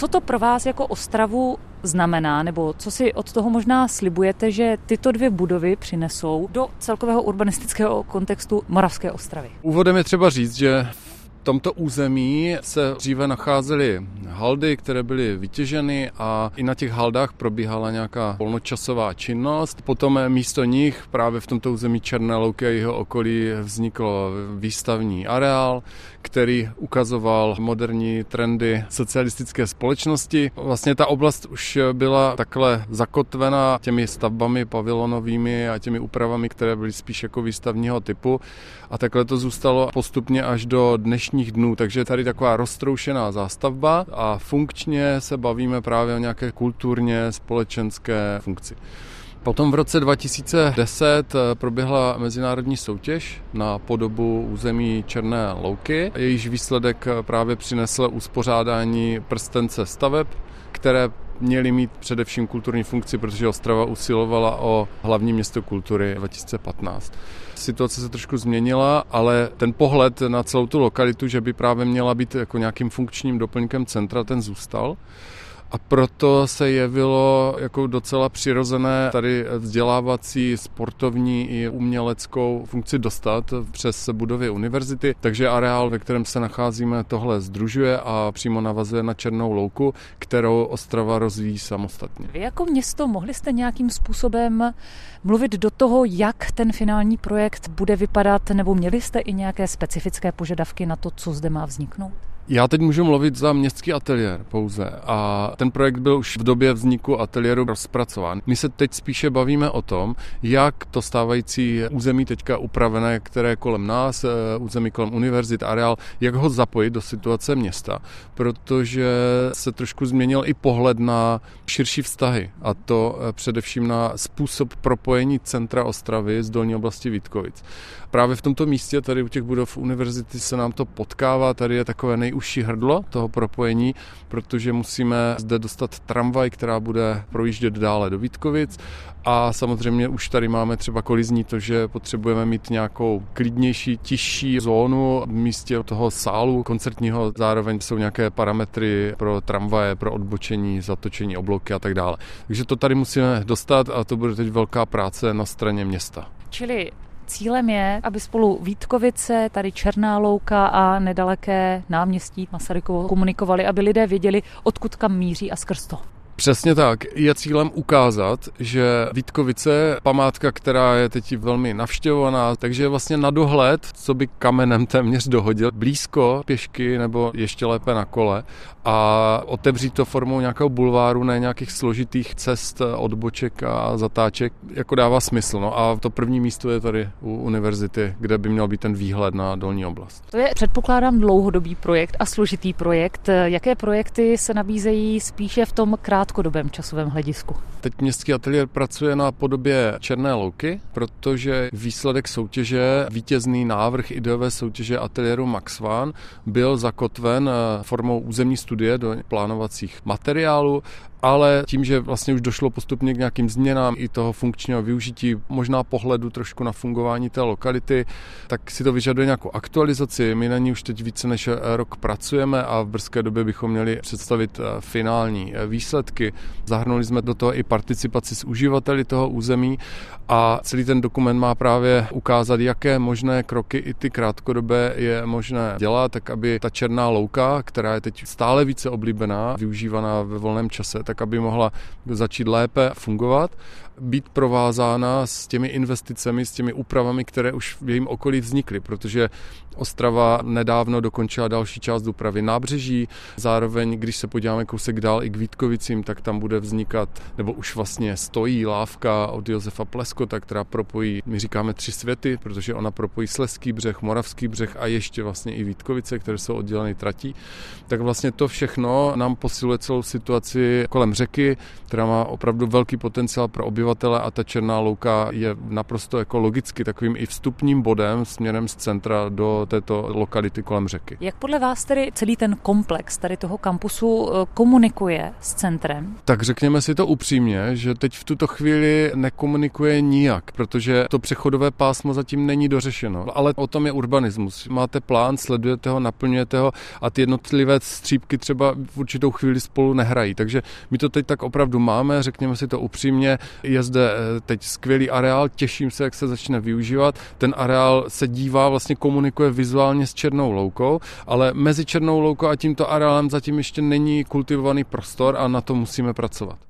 Co to pro vás jako Ostravu znamená, nebo co si od toho možná slibujete, že tyto dvě budovy přinesou do celkového urbanistického kontextu Moravské Ostravy? Úvodem je třeba říct, že tomto území se dříve nacházely haldy, které byly vytěženy a i na těch haldách probíhala nějaká volnočasová činnost. Potom místo nich právě v tomto území Černé louky a jeho okolí vznikl výstavní areál, který ukazoval moderní trendy socialistické společnosti. Vlastně ta oblast už byla takhle zakotvena těmi stavbami pavilonovými a těmi úpravami, které byly spíš jako výstavního typu a takhle to zůstalo postupně až do dnešních dnů, takže tady taková roztroušená zástavba a funkčně se bavíme právě o nějaké kulturně společenské funkci. Potom v roce 2010 eh, proběhla mezinárodní soutěž na podobu území Černé louky. Jejíž výsledek eh, právě přinesl uspořádání prstence staveb, které měly mít především kulturní funkci, protože Ostrava usilovala o hlavní město kultury 2015. Situace se trošku změnila, ale ten pohled na celou tu lokalitu, že by právě měla být jako nějakým funkčním doplňkem centra, ten zůstal. A proto se jevilo jako docela přirozené tady vzdělávací, sportovní i uměleckou funkci dostat přes budovy univerzity. Takže areál, ve kterém se nacházíme, tohle združuje a přímo navazuje na Černou louku, kterou Ostrava rozvíjí samostatně. Vy jako město mohli jste nějakým způsobem mluvit do toho, jak ten finální projekt bude vypadat, nebo měli jste i nějaké specifické požadavky na to, co zde má vzniknout? Já teď můžu mluvit za městský ateliér pouze a ten projekt byl už v době vzniku ateliéru rozpracován. My se teď spíše bavíme o tom, jak to stávající území teďka upravené, které kolem nás, eh, území kolem univerzit, areál, jak ho zapojit do situace města, protože se trošku změnil i pohled na širší vztahy a to eh, především na způsob propojení centra Ostravy z dolní oblasti Vítkovic. Právě v tomto místě, tady u těch budov univerzity se nám to potkává, tady je takové nejužší hrdlo toho propojení, protože musíme zde dostat tramvaj, která bude projíždět dále do Vítkovic a samozřejmě už tady máme třeba kolizní to, že potřebujeme mít nějakou klidnější, tižší zónu v místě toho sálu koncertního. Zároveň jsou nějaké parametry pro tramvaje, pro odbočení, zatočení obloky a tak dále. Takže to tady musíme dostat a to bude teď velká práce na straně města. Čili Cílem je, aby spolu Vítkovice, tady Černá louka a nedaleké náměstí Masarykovo komunikovali, aby lidé věděli, odkud kam míří a skrz to. Přesně tak. Je cílem ukázat, že Vítkovice, památka, která je teď velmi navštěvovaná, takže je vlastně na dohled, co by kamenem téměř dohodil, blízko pěšky nebo ještě lépe na kole a otevřít to formou nějakého bulváru, ne nějakých složitých cest, odboček a zatáček, jako dává smysl. No a to první místo je tady u univerzity, kde by měl být ten výhled na dolní oblast. To je, předpokládám, dlouhodobý projekt a složitý projekt. Jaké projekty se nabízejí spíše v tom krátkodobém časovém hledisku? Teď městský ateliér pracuje na podobě Černé louky, protože výsledek soutěže, vítězný návrh ideové soutěže ateliéru Max Van byl zakotven eh, formou územní studie do plánovacích materiálů ale tím, že vlastně už došlo postupně k nějakým změnám i toho funkčního využití, možná pohledu trošku na fungování té lokality, tak si to vyžaduje nějakou aktualizaci. My na ní už teď více než rok pracujeme a v brzké době bychom měli představit eh, finální eh, výsledky. Zahrnuli jsme do toho i participaci s uživateli toho území a celý ten dokument má právě ukázat, jaké možné kroky i ty krátkodobé je možné dělat, tak aby ta černá louka, která je teď stále více oblíbená, využívaná ve volném čase, tak aby mohla začít lépe fungovat být provázána s těmi investicemi, s těmi úpravami, které už v jejím okolí vznikly, protože Ostrava nedávno dokončila další část dopravy nábřeží, zároveň, když se podíváme kousek dál i k Vítkovicím, tak tam bude vznikat, nebo už vlastně stojí lávka od Josefa Pleskota, která propojí, my říkáme tři světy, protože ona propojí Sleský břeh, Moravský břeh a ještě vlastně i Vítkovice, které jsou odděleny tratí. Tak vlastně to všechno nám posiluje celou situaci kolem řeky, která má opravdu velký potenciál pro obyvatele a ta Černá louka je naprosto jako logicky takovým i vstupním bodem směrem z centra do této lokality kolem řeky. Jak podle vás tedy celý ten komplex tady toho kampusu eh, komunikuje s centrem? Centrem? Tak řekněme si to upřímně, že teď v tuto chvíli nekomunikuje nijak, protože to přechodové pásmo zatím není dořešeno. Ale o tom je urbanismus. Máte plán, sledujete ho, naplňujete ho a ty jednotlivé střípky třeba v určitou chvíli spolu nehrají. Takže my to teď tak opravdu máme, řekněme si to upřímně. Je zde eh, teď skvělý areál, těším se, jak se začne využívat. Ten areál se dívá, vlastně komunikuje vizuálně s Černou loukou, ale mezi Černou loukou a tímto areálem zatím ještě není kultivovaný prostor a na to musíme pracovat.